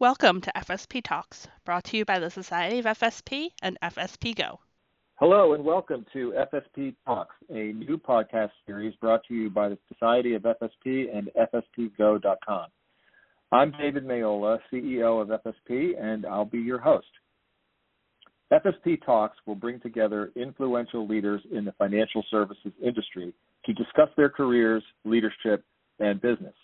Welcome to FSP Talks, brought to you by the Society of FSP and FSP Go. Hello, and welcome to FSP Talks, a new podcast series brought to you by the Society of FSP and FSPGo.com. I'm David Mayola, CEO of FSP, and I'll be your host. FSP Talks will bring together influential leaders in the financial services industry to discuss their careers, leadership, and business.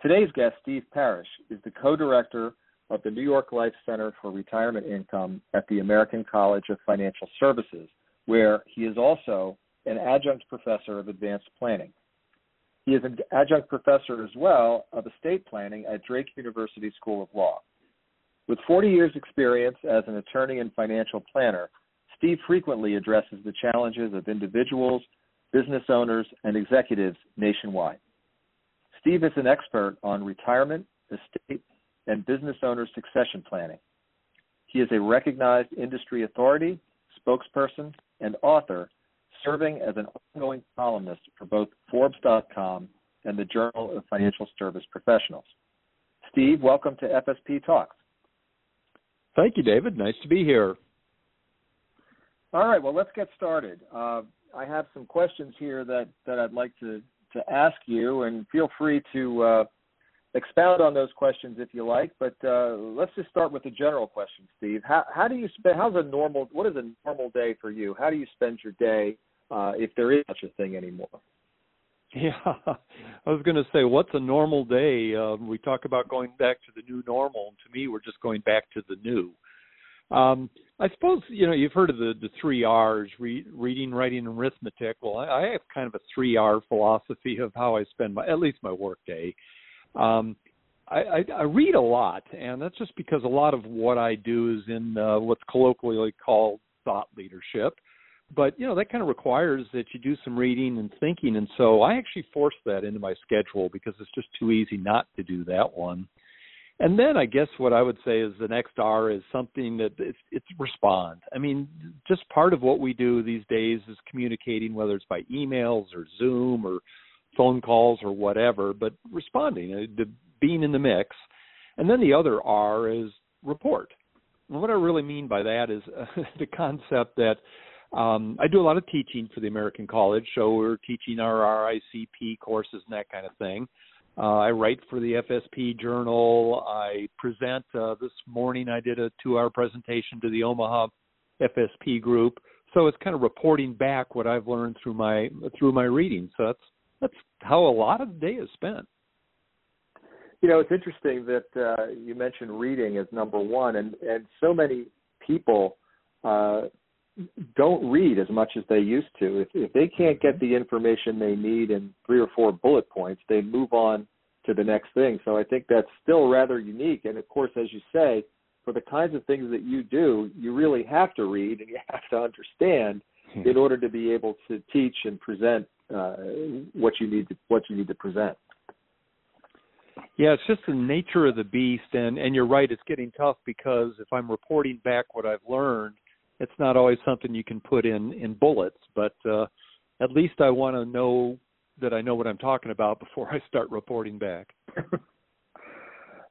Today's guest, Steve Parrish, is the co-director of the New York Life Center for Retirement Income at the American College of Financial Services, where he is also an adjunct professor of advanced planning. He is an adjunct professor as well of estate planning at Drake University School of Law. With 40 years' experience as an attorney and financial planner, Steve frequently addresses the challenges of individuals, business owners, and executives nationwide. Steve is an expert on retirement, estate, and business owner succession planning. He is a recognized industry authority, spokesperson, and author, serving as an ongoing columnist for both Forbes.com and the Journal of Financial Service Professionals. Steve, welcome to FSP Talks. Thank you, David. Nice to be here. All right, well, let's get started. Uh, I have some questions here that, that I'd like to to ask you, and feel free to uh, expound on those questions if you like. But uh, let's just start with the general question, Steve. How, how do you spend? How's a normal? What is a normal day for you? How do you spend your day, uh, if there is such a thing anymore? Yeah, I was going to say, what's a normal day? Um, we talk about going back to the new normal, and to me, we're just going back to the new. Um, I suppose you know you've heard of the the three R's: re- reading, writing, and arithmetic. Well, I, I have kind of a three R philosophy of how I spend my at least my work day. Um, I, I, I read a lot, and that's just because a lot of what I do is in uh, what's colloquially called thought leadership. But you know that kind of requires that you do some reading and thinking, and so I actually force that into my schedule because it's just too easy not to do that one. And then I guess what I would say is the next R is something that it's, it's respond. I mean, just part of what we do these days is communicating, whether it's by emails or Zoom or phone calls or whatever, but responding, uh, being in the mix. And then the other R is report. And what I really mean by that is uh, the concept that um, I do a lot of teaching for the American College, so we're teaching our RICP courses and that kind of thing. Uh, I write for the FSP Journal. I present. Uh, this morning, I did a two-hour presentation to the Omaha FSP group. So it's kind of reporting back what I've learned through my through my reading. So that's that's how a lot of the day is spent. You know, it's interesting that uh, you mentioned reading as number one, and and so many people uh, don't read as much as they used to. If if they can't get the information they need in three or four bullet points, they move on to the next thing. So I think that's still rather unique. And of course, as you say, for the kinds of things that you do, you really have to read and you have to understand hmm. in order to be able to teach and present uh, what you need to what you need to present. Yeah, it's just the nature of the beast, and and you're right. It's getting tough because if I'm reporting back what I've learned it's not always something you can put in in bullets, but uh, at least I want to know that I know what I'm talking about before I start reporting back.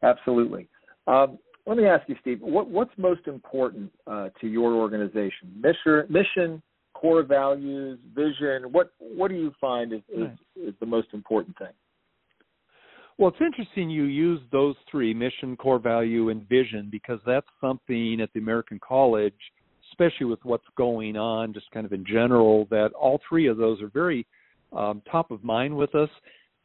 Absolutely. Um, let me ask you, Steve, what, what's most important uh, to your organization? Mission, mission, core values, vision. What what do you find is, is, is the most important thing? Well, it's interesting you use those three mission, core value, and vision because that's something at the American College especially with what's going on, just kind of in general, that all three of those are very um, top of mind with us.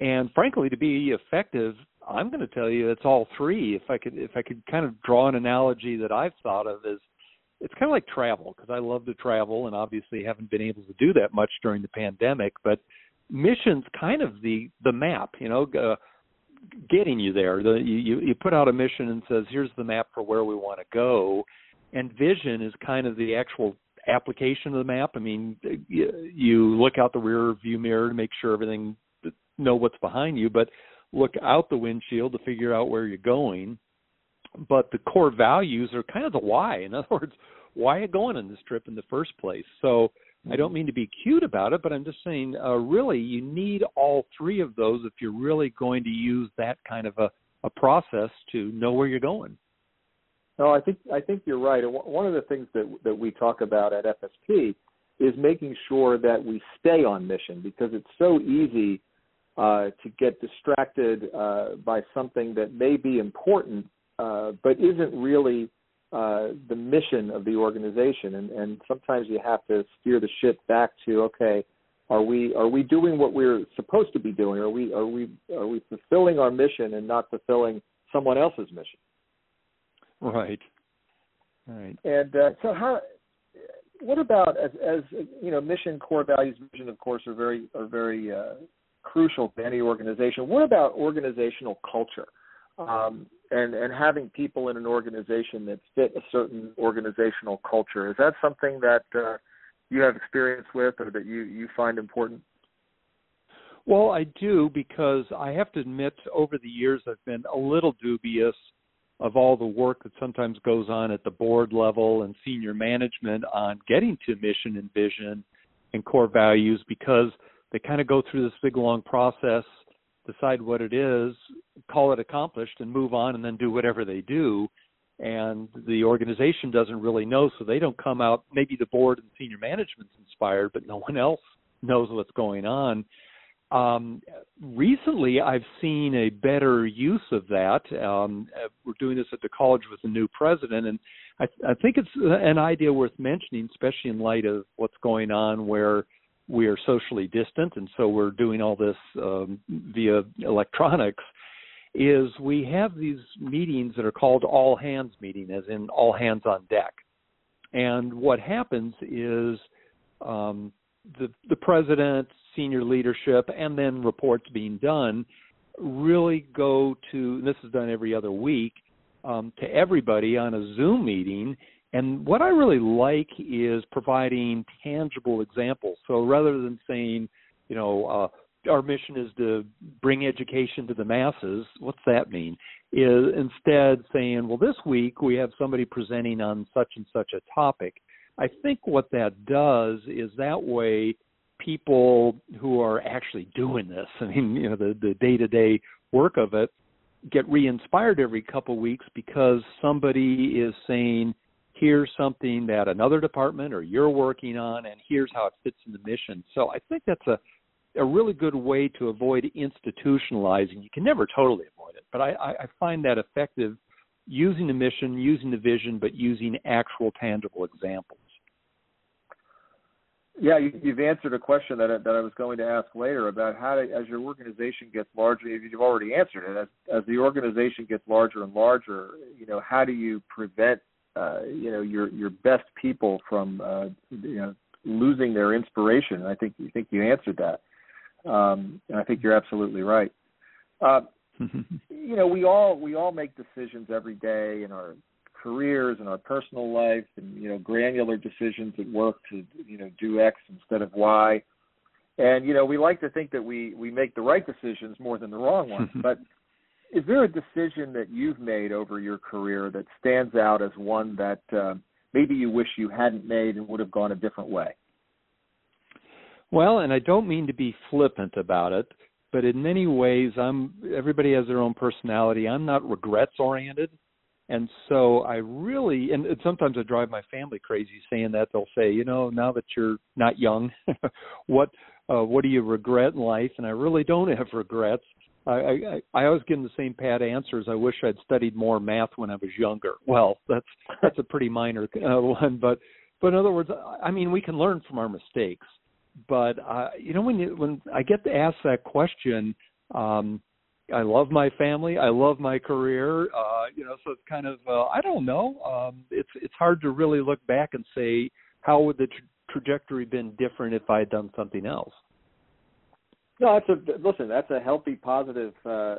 And frankly, to be effective, I'm going to tell you it's all three. If I could, if I could kind of draw an analogy that I've thought of is, it's kind of like travel because I love to travel and obviously haven't been able to do that much during the pandemic. But mission's kind of the the map, you know, uh, getting you there. The, you you put out a mission and says, here's the map for where we want to go, and vision is kind of the actual application of the map. I mean, you look out the rear view mirror to make sure everything know what's behind you, but look out the windshield to figure out where you're going. But the core values are kind of the why. In other words, why are you going on this trip in the first place? So I don't mean to be cute about it, but I'm just saying, uh, really, you need all three of those if you're really going to use that kind of a a process to know where you're going. No, I think I think you're right. And one of the things that that we talk about at FSP is making sure that we stay on mission because it's so easy uh, to get distracted uh, by something that may be important uh, but isn't really uh, the mission of the organization. And, and sometimes you have to steer the ship back to okay, are we are we doing what we're supposed to be doing? Are we are we are we fulfilling our mission and not fulfilling someone else's mission? Right. Right. And uh, so how what about as as you know mission core values vision of course are very are very uh, crucial to any organization what about organizational culture um, and and having people in an organization that fit a certain organizational culture is that something that uh, you have experience with or that you you find important well i do because i have to admit over the years i've been a little dubious of all the work that sometimes goes on at the board level and senior management on getting to mission and vision and core values because they kind of go through this big long process, decide what it is, call it accomplished, and move on and then do whatever they do. And the organization doesn't really know, so they don't come out. Maybe the board and senior management's inspired, but no one else knows what's going on. Um, recently, I've seen a better use of that. Um, we're doing this at the college with the new president, and I, I think it's an idea worth mentioning, especially in light of what's going on where we are socially distant, and so we're doing all this um, via electronics. Is we have these meetings that are called all hands meeting, as in all hands on deck. And what happens is um, the the president, senior leadership, and then reports being done really go to. this is done every other week um, to everybody on a Zoom meeting. And what I really like is providing tangible examples. So rather than saying, you know, uh, our mission is to bring education to the masses. What's that mean? Is instead saying, well, this week we have somebody presenting on such and such a topic. I think what that does is that way people who are actually doing this, I mean, you know, the the day-to-day work of it get re-inspired every couple weeks because somebody is saying here's something that another department or you're working on and here's how it fits in the mission. So I think that's a a really good way to avoid institutionalizing. You can never totally avoid it, but I, I find that effective using the mission, using the vision, but using actual tangible examples. Yeah, you, have answered a question that I, that I was going to ask later about how, to, as your organization gets larger, you've already answered it. As, as the organization gets larger and larger, you know, how do you prevent, uh, you know, your your best people from, uh, you know, losing their inspiration? I think you think you answered that, um, and I think you're absolutely right. Uh, you know, we all we all make decisions every day in our careers and our personal life and you know granular decisions at work to you know do x instead of y. And you know we like to think that we we make the right decisions more than the wrong ones. But is there a decision that you've made over your career that stands out as one that uh, maybe you wish you hadn't made and would have gone a different way? Well and i don't mean to be flippant about it but in many ways i'm everybody has their own personality. I'm not regrets oriented and so I really, and sometimes I drive my family crazy saying that. They'll say, you know, now that you're not young, what uh, what do you regret in life? And I really don't have regrets. I, I I always them the same pat answers. I wish I'd studied more math when I was younger. Well, that's that's a pretty minor uh, one, but but in other words, I mean, we can learn from our mistakes. But uh, you know, when you when I get to ask that question, um, I love my family. I love my career. Uh, you know, so it's kind of uh, I don't know. Um, it's it's hard to really look back and say how would the tra- trajectory been different if I had done something else. No, that's a listen. That's a healthy, positive uh,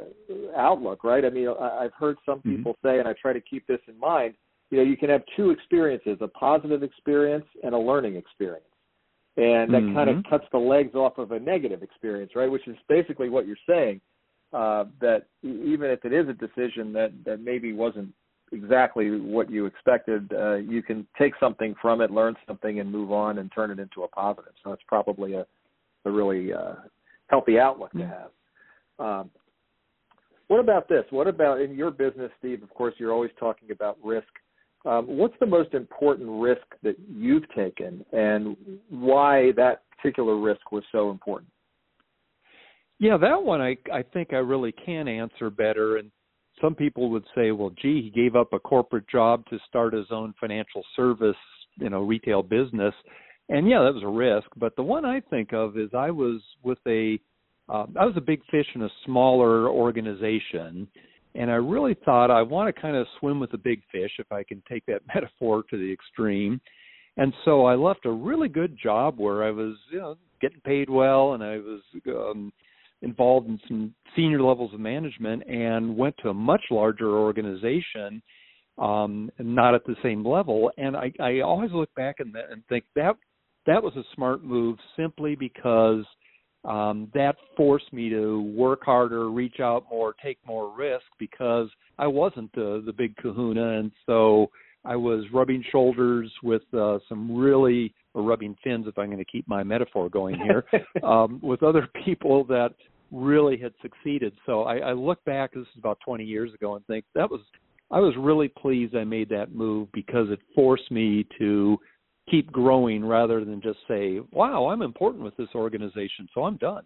outlook, right? I mean, I, I've heard some mm-hmm. people mm-hmm. say, and I try to keep this in mind. You know, you can have two experiences: a positive experience and a learning experience, and that mm-hmm. kind of cuts the legs off of a negative experience, right? Which is basically what you're saying uh, that even if it is a decision that that maybe wasn't exactly what you expected, uh, you can take something from it, learn something, and move on and turn it into a positive. So it's probably a a really uh, healthy outlook to have. Um, what about this? What about in your business, Steve? Of course, you're always talking about risk. Um, what's the most important risk that you've taken, and why that particular risk was so important? Yeah, that one I I think I really can answer better. And some people would say, well, gee, he gave up a corporate job to start his own financial service, you know, retail business. And yeah, that was a risk. But the one I think of is I was with a uh, I was a big fish in a smaller organization, and I really thought I want to kind of swim with the big fish if I can take that metaphor to the extreme. And so I left a really good job where I was, you know, getting paid well, and I was um, involved in some senior levels of management, and went to a much larger organization, um, not at the same level. And I, I always look back and, and think that that was a smart move, simply because um, that forced me to work harder, reach out more, take more risk because I wasn't the the big kahuna, and so I was rubbing shoulders with uh, some really or rubbing fins, if I'm going to keep my metaphor going here, um, with other people that really had succeeded. So I, I look back, this is about 20 years ago, and think that was I was really pleased I made that move because it forced me to keep growing rather than just say, "Wow, I'm important with this organization, so I'm done."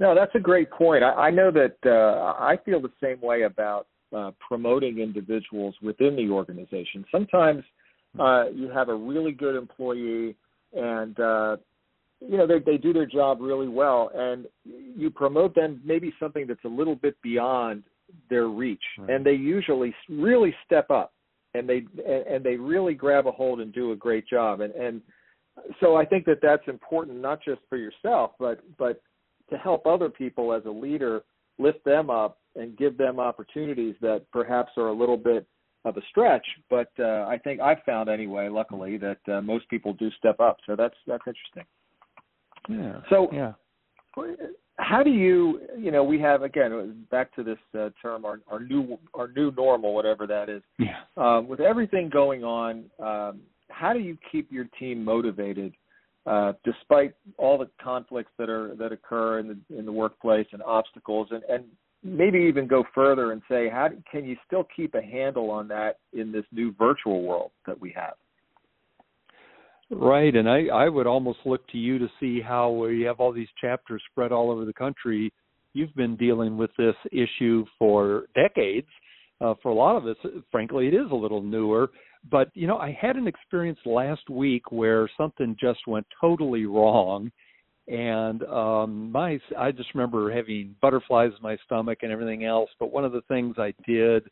No, that's a great point. I, I know that uh, I feel the same way about uh, promoting individuals within the organization. Sometimes uh, you have a really good employee, and uh, you know they they do their job really well, and you promote them maybe something that's a little bit beyond their reach, right. and they usually really step up and they and they really grab a hold and do a great job. And and so I think that that's important not just for yourself but but to help other people as a leader lift them up and give them opportunities that perhaps are a little bit of a stretch but uh, I think I've found anyway luckily that uh, most people do step up. So that's that's interesting yeah so yeah. how do you you know we have again back to this uh, term our, our new our new normal whatever that is. Yeah. um, with everything going on um, how do you keep your team motivated uh, despite all the conflicts that are that occur in the in the workplace and obstacles and and maybe even go further and say how can you still keep a handle on that in this new virtual world that we have Right, and I I would almost look to you to see how we have all these chapters spread all over the country. You've been dealing with this issue for decades. Uh, for a lot of us, frankly, it is a little newer. But you know, I had an experience last week where something just went totally wrong, and um, my I just remember having butterflies in my stomach and everything else. But one of the things I did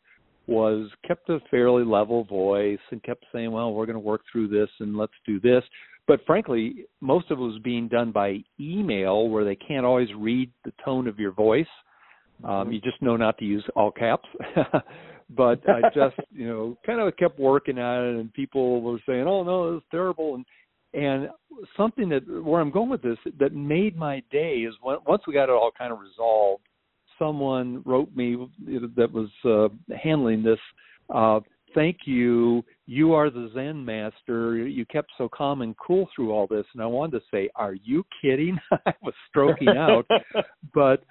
was kept a fairly level voice and kept saying, "Well, we're going to work through this and let's do this." But frankly, most of it was being done by email, where they can't always read the tone of your voice. Um, mm-hmm. you just know not to use all caps. but I just, you know, kind of kept working at it, and people were saying, "Oh no, this is terrible," and and something that where I'm going with this that made my day is when, once we got it all kind of resolved someone wrote me that was uh, handling this. Uh, thank you. You are the Zen master. You kept so calm and cool through all this. And I wanted to say, are you kidding? I was stroking out. but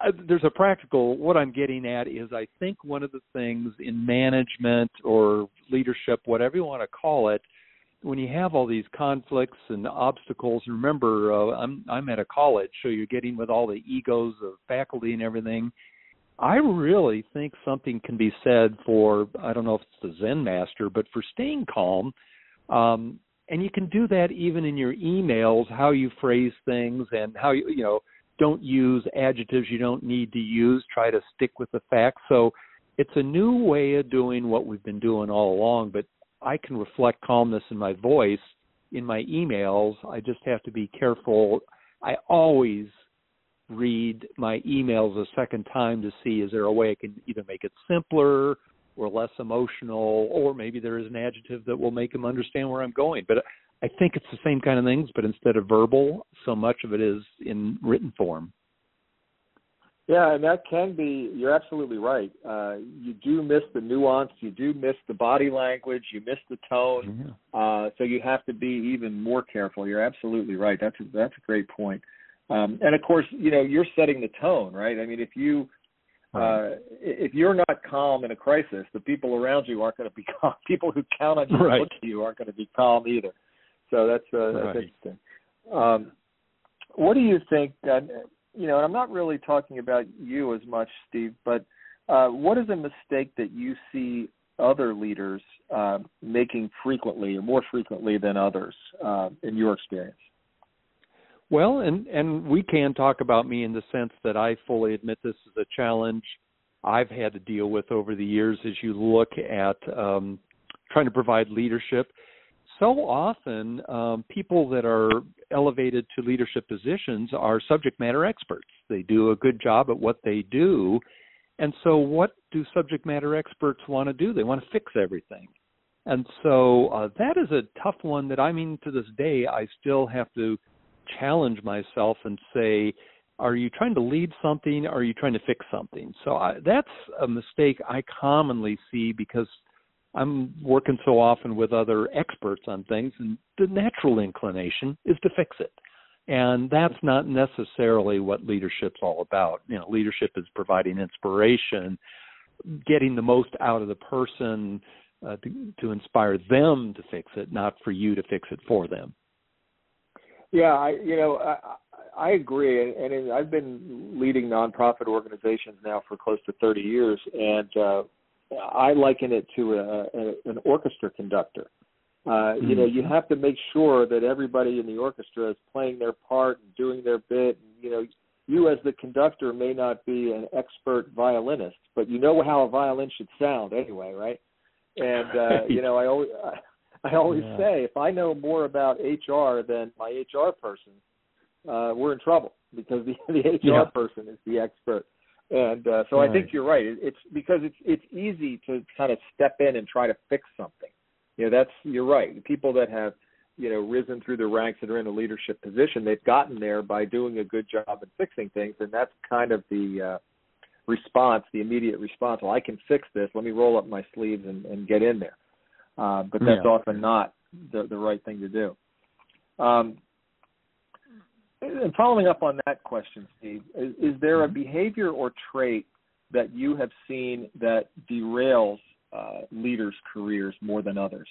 uh, there's a practical, what I'm getting at is I think one of the things in management or leadership, whatever you want to call it, when you have all these conflicts and obstacles, remember uh, I'm I'm at a college, so you're getting with all the egos of faculty and everything. I really think something can be said for I don't know if it's the Zen master, but for staying calm. Um, and you can do that even in your emails, how you phrase things and how you you know don't use adjectives you don't need to use. Try to stick with the facts. So it's a new way of doing what we've been doing all along, but I can reflect calmness in my voice in my emails. I just have to be careful. I always read my emails a second time to see is there a way I can either make it simpler or less emotional, or maybe there is an adjective that will make them understand where I'm going. But I think it's the same kind of things, but instead of verbal, so much of it is in written form. Yeah, and that can be. You're absolutely right. Uh, you do miss the nuance. You do miss the body language. You miss the tone. Yeah. Uh, so you have to be even more careful. You're absolutely right. That's a, that's a great point. Um, and of course, you know, you're setting the tone, right? I mean, if you Uh, if you're not calm in a crisis, the people around you aren't going to be calm. People who count on you right. look to you aren't going to be calm either. So that's uh, that's right. interesting. Um, what do you think? Uh, you know, and I'm not really talking about you as much, Steve, but uh, what is a mistake that you see other leaders uh, making frequently or more frequently than others uh, in your experience? Well, and and we can talk about me in the sense that I fully admit this is a challenge I've had to deal with over the years as you look at um, trying to provide leadership. So often, um, people that are elevated to leadership positions are subject matter experts. They do a good job at what they do. And so, what do subject matter experts want to do? They want to fix everything. And so, uh, that is a tough one that I mean, to this day, I still have to challenge myself and say, are you trying to lead something? Or are you trying to fix something? So I, that's a mistake I commonly see because I'm working so often with other experts on things, and the natural inclination is to fix it. And that's not necessarily what leadership's all about. You know, leadership is providing inspiration, getting the most out of the person uh, to, to inspire them to fix it, not for you to fix it for them. Yeah, I you know I, I agree, and, and I've been leading nonprofit organizations now for close to 30 years, and uh, I liken it to a, a, an orchestra conductor. Uh, mm-hmm. You know, you have to make sure that everybody in the orchestra is playing their part and doing their bit. And, you know, you as the conductor may not be an expert violinist, but you know how a violin should sound anyway, right? And uh, you know, I always I always yeah. say if I know more about HR than my HR person, uh, we're in trouble because the the HR yeah. person is the expert. And uh, so right. I think you're right. It, it's because it's it's easy to kind of step in and try to fix something. You know, that's you're right. The People that have you know risen through the ranks and are in a leadership position, they've gotten there by doing a good job at fixing things, and that's kind of the uh, response, the immediate response. Well, I can fix this. Let me roll up my sleeves and, and get in there. Uh, but that's yeah. often not the the right thing to do. Um, and following up on that question, Steve, is, is there a mm-hmm. behavior or trait that you have seen that derails uh, leaders' careers more than others?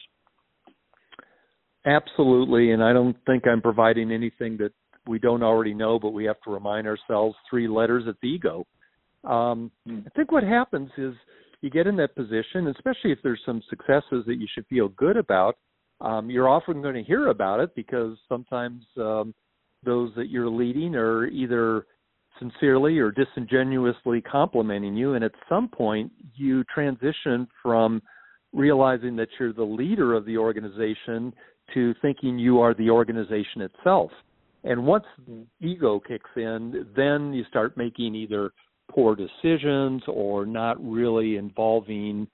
Absolutely, and I don't think I'm providing anything that we don't already know, but we have to remind ourselves three letters it's ego. Um, mm. I think what happens is you get in that position, especially if there's some successes that you should feel good about. Um, you're often going to hear about it because sometimes um, those that you're leading are either sincerely or disingenuously complimenting you. And at some point you transition from realizing that you're the leader of the organization to thinking you are the organization itself. And once mm-hmm. ego kicks in then you start making either poor decisions or not really involving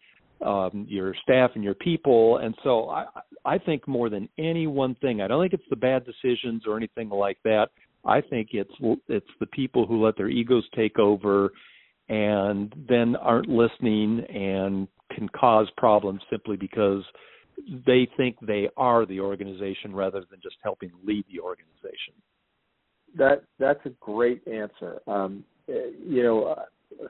um, your staff and your people. And so I, I think more than any one thing, I don't think it's the bad decisions or anything like that. I think it's it's the people who let their egos take over and then aren't listening and can cause problems simply because they think they are the organization rather than just helping lead the organization. That that's a great answer. Um, you know,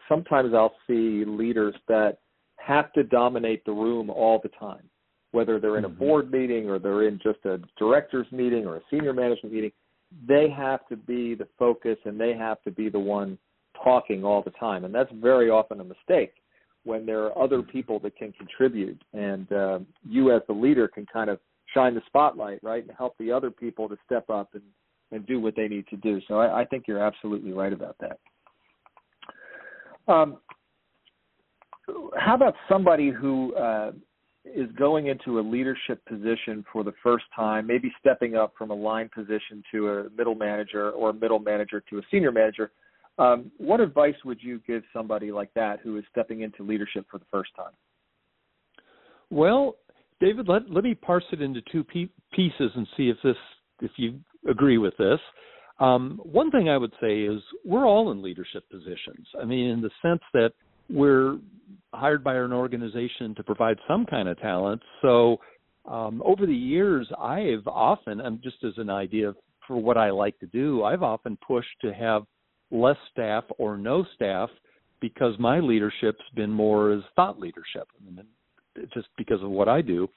sometimes I'll see leaders that have to dominate the room all the time, whether they're in a mm-hmm. board meeting or they're in just a director's meeting or a senior management meeting. They have to be the focus and they have to be the one talking all the time. And that's very often a mistake when there are other mm-hmm. people that can contribute. And uh, you, as the leader, can kind of shine the spotlight, right, and help the other people to step up and, and do what they need to do. So I, I think you're absolutely right about that. Um, how about somebody who uh, is going into a leadership position for the first time, maybe stepping up from a line position to a middle manager or a middle manager to a senior manager? Um, what advice would you give somebody like that who is stepping into leadership for the first time? Well, David, let let me parse it into two pieces and see if this if you agree with this. Um, one thing I would say is we're all in leadership positions. I mean, in the sense that we're hired by an organization to provide some kind of talent. So um, over the years, I've often, and just as an idea for what I like to do, I've often pushed to have less staff or no staff because my leadership's been more as thought leadership, just because of what I do.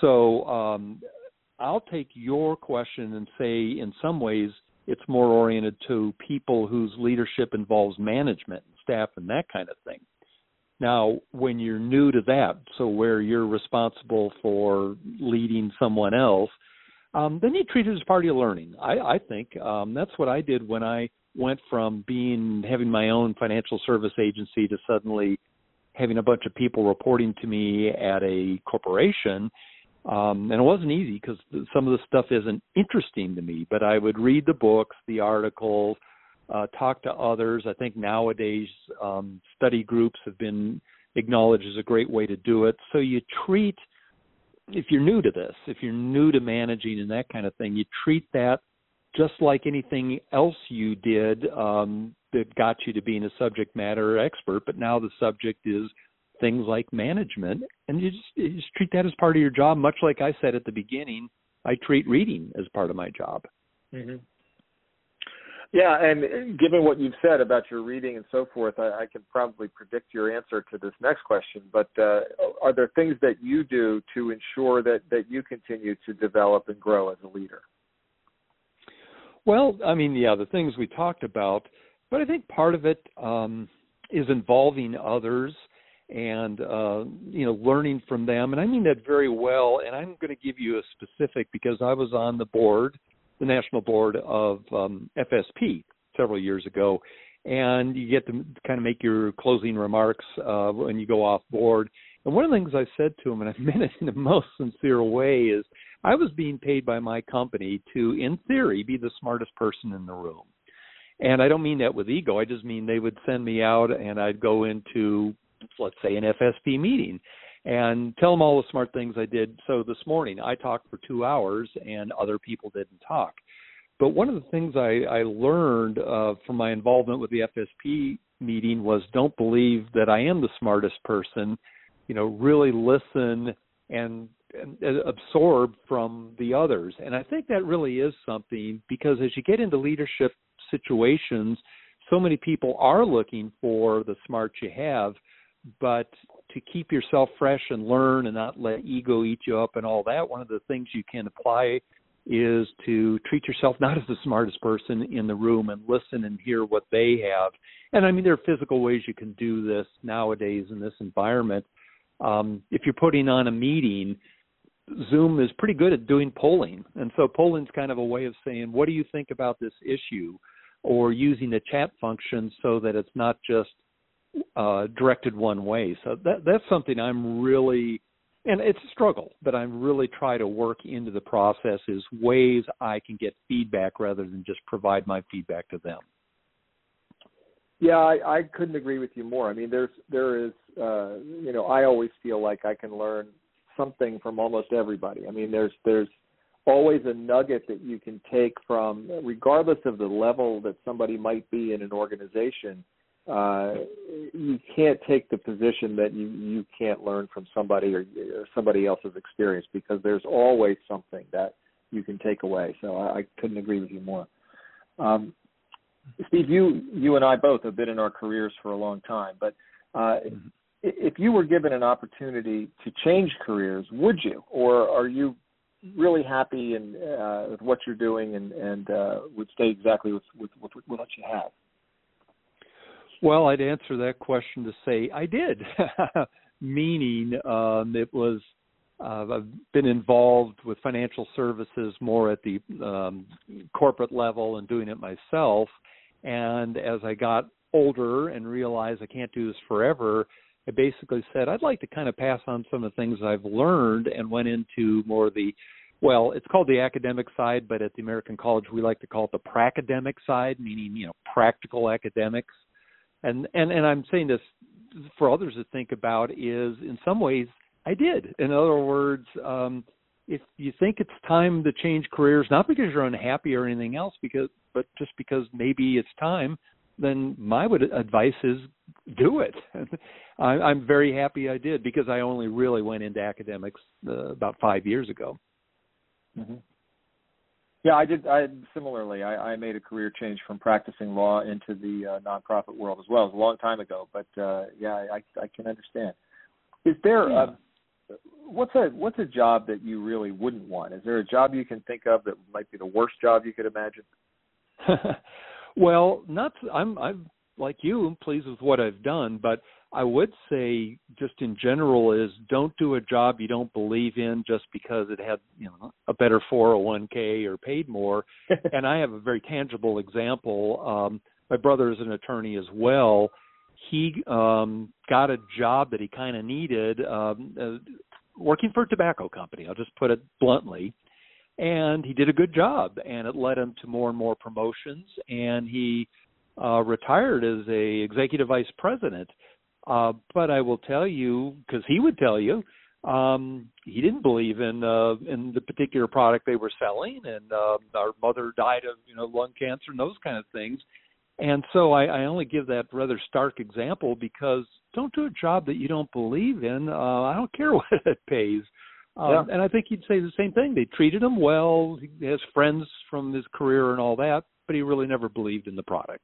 So um, I'll take your question and say, in some ways, it's more oriented to people whose leadership involves management staff and that kind of thing. Now, when you're new to that, so where you're responsible for leading someone else, um, then you treat it as part of your learning. I, I think um, that's what I did when I went from being having my own financial service agency to suddenly having a bunch of people reporting to me at a corporation um, and it wasn't easy because some of the stuff isn't interesting to me. But I would read the books, the articles, uh, talk to others. I think nowadays um, study groups have been acknowledged as a great way to do it. So you treat, if you're new to this, if you're new to managing and that kind of thing, you treat that just like anything else you did um, that got you to being a subject matter expert. But now the subject is things like management, and you just, you just treat that as part of your job. Much like I said at the beginning, I treat reading as part of my job. Mm-hmm. Yeah, and given what you've said about your reading and so forth, I, I can probably predict your answer to this next question. But uh, are there things that you do to ensure that that you continue to develop and grow as a leader? Well, I mean, yeah, the things we talked about, but I think part of it um, is involving others and uh, you know learning from them and i mean that very well and i'm going to give you a specific because i was on the board the national board of um, fsp several years ago and you get to kind of make your closing remarks uh, when you go off board. And one of the things i said to him and i meant it in the most sincere way is i was being paid by my company to in theory be the smartest person in the room. And I don't mean that with ego. I just mean they would send me out and I'd go into let's say an FSP meeting and tell them all the smart things I did. So this morning I talked for two hours and other people didn't talk. But one of the things I, I learned uh, from my involvement with the FSP meeting was don't believe that I am the smartest person. You know, really listen and, and absorb from the others. And I think that really is something because as you get into leadership situations, so many people are looking for the smarts you have but to keep yourself fresh and learn and not let ego eat you up and all that, one of the things you can apply is to treat yourself not as the smartest person in the room and listen and hear what they have. And I mean, there are physical ways you can do this nowadays in this environment. Um, if you're putting on a meeting, Zoom is pretty good at doing polling. And so polling's kind of a way of saying, what do you think about this issue? Or using the chat function so that it's not just uh, directed one way. So that that's something I'm really, and it's a struggle, but I'm really try to work into the process is ways I can get feedback rather than just provide my feedback to them. Yeah, I, I couldn't agree with you more. I mean, there's there is, uh, you know, I always feel like I can learn something from almost everybody. I mean, there's there's always a nugget that you can take from, regardless of the level that somebody might be in an organization uh, you can't take the position that you you can't learn from somebody or, or somebody else's experience because there's always something that you can take away. So I, I couldn't agree with you more. Um, Steve, you you and I both have been in our careers for a long time, but uh, mm-hmm. if you were given an opportunity to change careers, would you, or are you really happy in, uh, with what you're doing and, and uh, would stay exactly with, with, with, with what you have? Well, I'd answer that question to say I did, meaning um, it was uh, I've been involved with financial services more at the um, corporate level and doing it myself. And as I got older and realized I can't do this forever, I basically said I'd like to kind of pass on some of the things I've learned and went into more the well, it's called the academic side, but at the American College we like to call it the pracademic side, meaning you know practical academics and and and I'm saying this for others to think about is in some ways I did. In other words, um, if you think it's time to change careers, not because you're unhappy or anything else, because but just because maybe it's time, then my would advice is do it. I, I'm very happy I did because I only really went into academics uh, about five years ago. Mm-hmm. Yeah, I did. I similarly, I, I made a career change from practicing law into the uh, nonprofit world as well. It was a long time ago, but uh, yeah, I, I can understand. Is there yeah. a, what's a what's a job that you really wouldn't want? Is there a job you can think of that might be the worst job you could imagine? well, not I'm I'm like you, I'm pleased with what I've done, but I would say just in general is don't do a job you don't believe in just because it had, you know, a better 401k or paid more. and I have a very tangible example. Um my brother is an attorney as well. He um got a job that he kind of needed um uh, working for a tobacco company. I'll just put it bluntly. And he did a good job and it led him to more and more promotions and he uh retired as a executive vice president uh, but I will tell you, because he would tell you, um, he didn't believe in uh, in the particular product they were selling, and uh, our mother died of you know lung cancer and those kind of things. And so I, I only give that rather stark example because don't do a job that you don't believe in. Uh, I don't care what it pays. Um, yeah. And I think he'd say the same thing. They treated him well. He has friends from his career and all that, but he really never believed in the product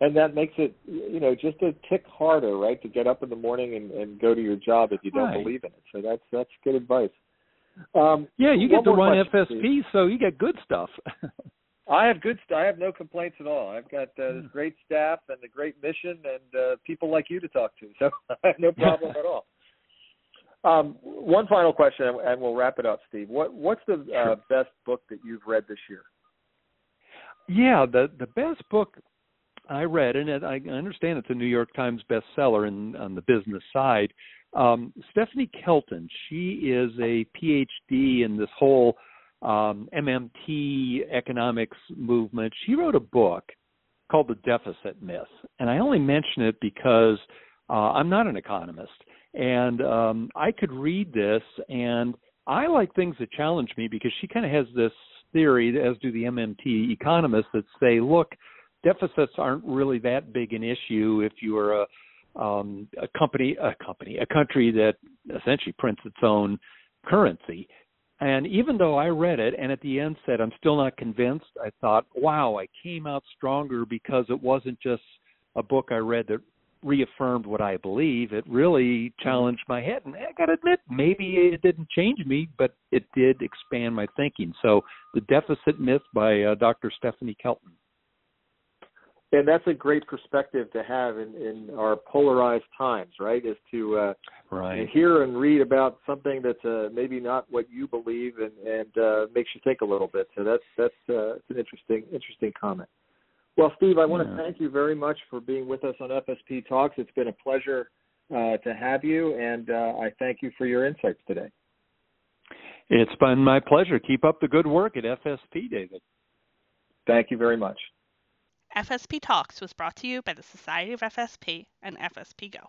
and that makes it you know just a tick harder right to get up in the morning and, and go to your job if you don't right. believe in it. So that's that's good advice. Um, yeah you get to run question, fsp so you get good stuff. I have good st- i have no complaints at all. I've got uh, this great staff and a great mission and uh, people like you to talk to so i have no problem at all. Um, one final question and we'll wrap it up steve. What what's the uh, best book that you've read this year? Yeah the the best book I read, and it, I understand it's a New York Times bestseller in, on the business side. Um, Stephanie Kelton, she is a PhD in this whole um, MMT economics movement. She wrote a book called The Deficit Myth, and I only mention it because uh, I'm not an economist, and um, I could read this, and I like things that challenge me because she kind of has this theory, as do the MMT economists, that say, look deficits aren't really that big an issue if you are a um, a company, a company, a country that essentially prints its own currency. And even though I read it and at the end said I'm still not convinced, I thought, wow, I came out stronger because it wasn't just a book I read that reaffirmed what I believe. It really challenged my head. And I got to admit, maybe it didn't change me, but it did expand my thinking. So, The Deficit Myth by uh, Dr. Stephanie Kelton and that's a great perspective to have in, in our polarized times, right? Is to uh, right. hear and read about something that's uh, maybe not what you believe, and, and uh, makes you think a little bit. So that's that's uh, it's an interesting interesting comment. Well, Steve, I want yeah. to thank you very much for being with us on FSP Talks. It's been a pleasure uh, to have you, and uh, I thank you for your insights today. It's been my pleasure. Keep up the good work at FSP, David. Thank you very much. FSP Talks was brought to you by the Society of FSP and FSP Go.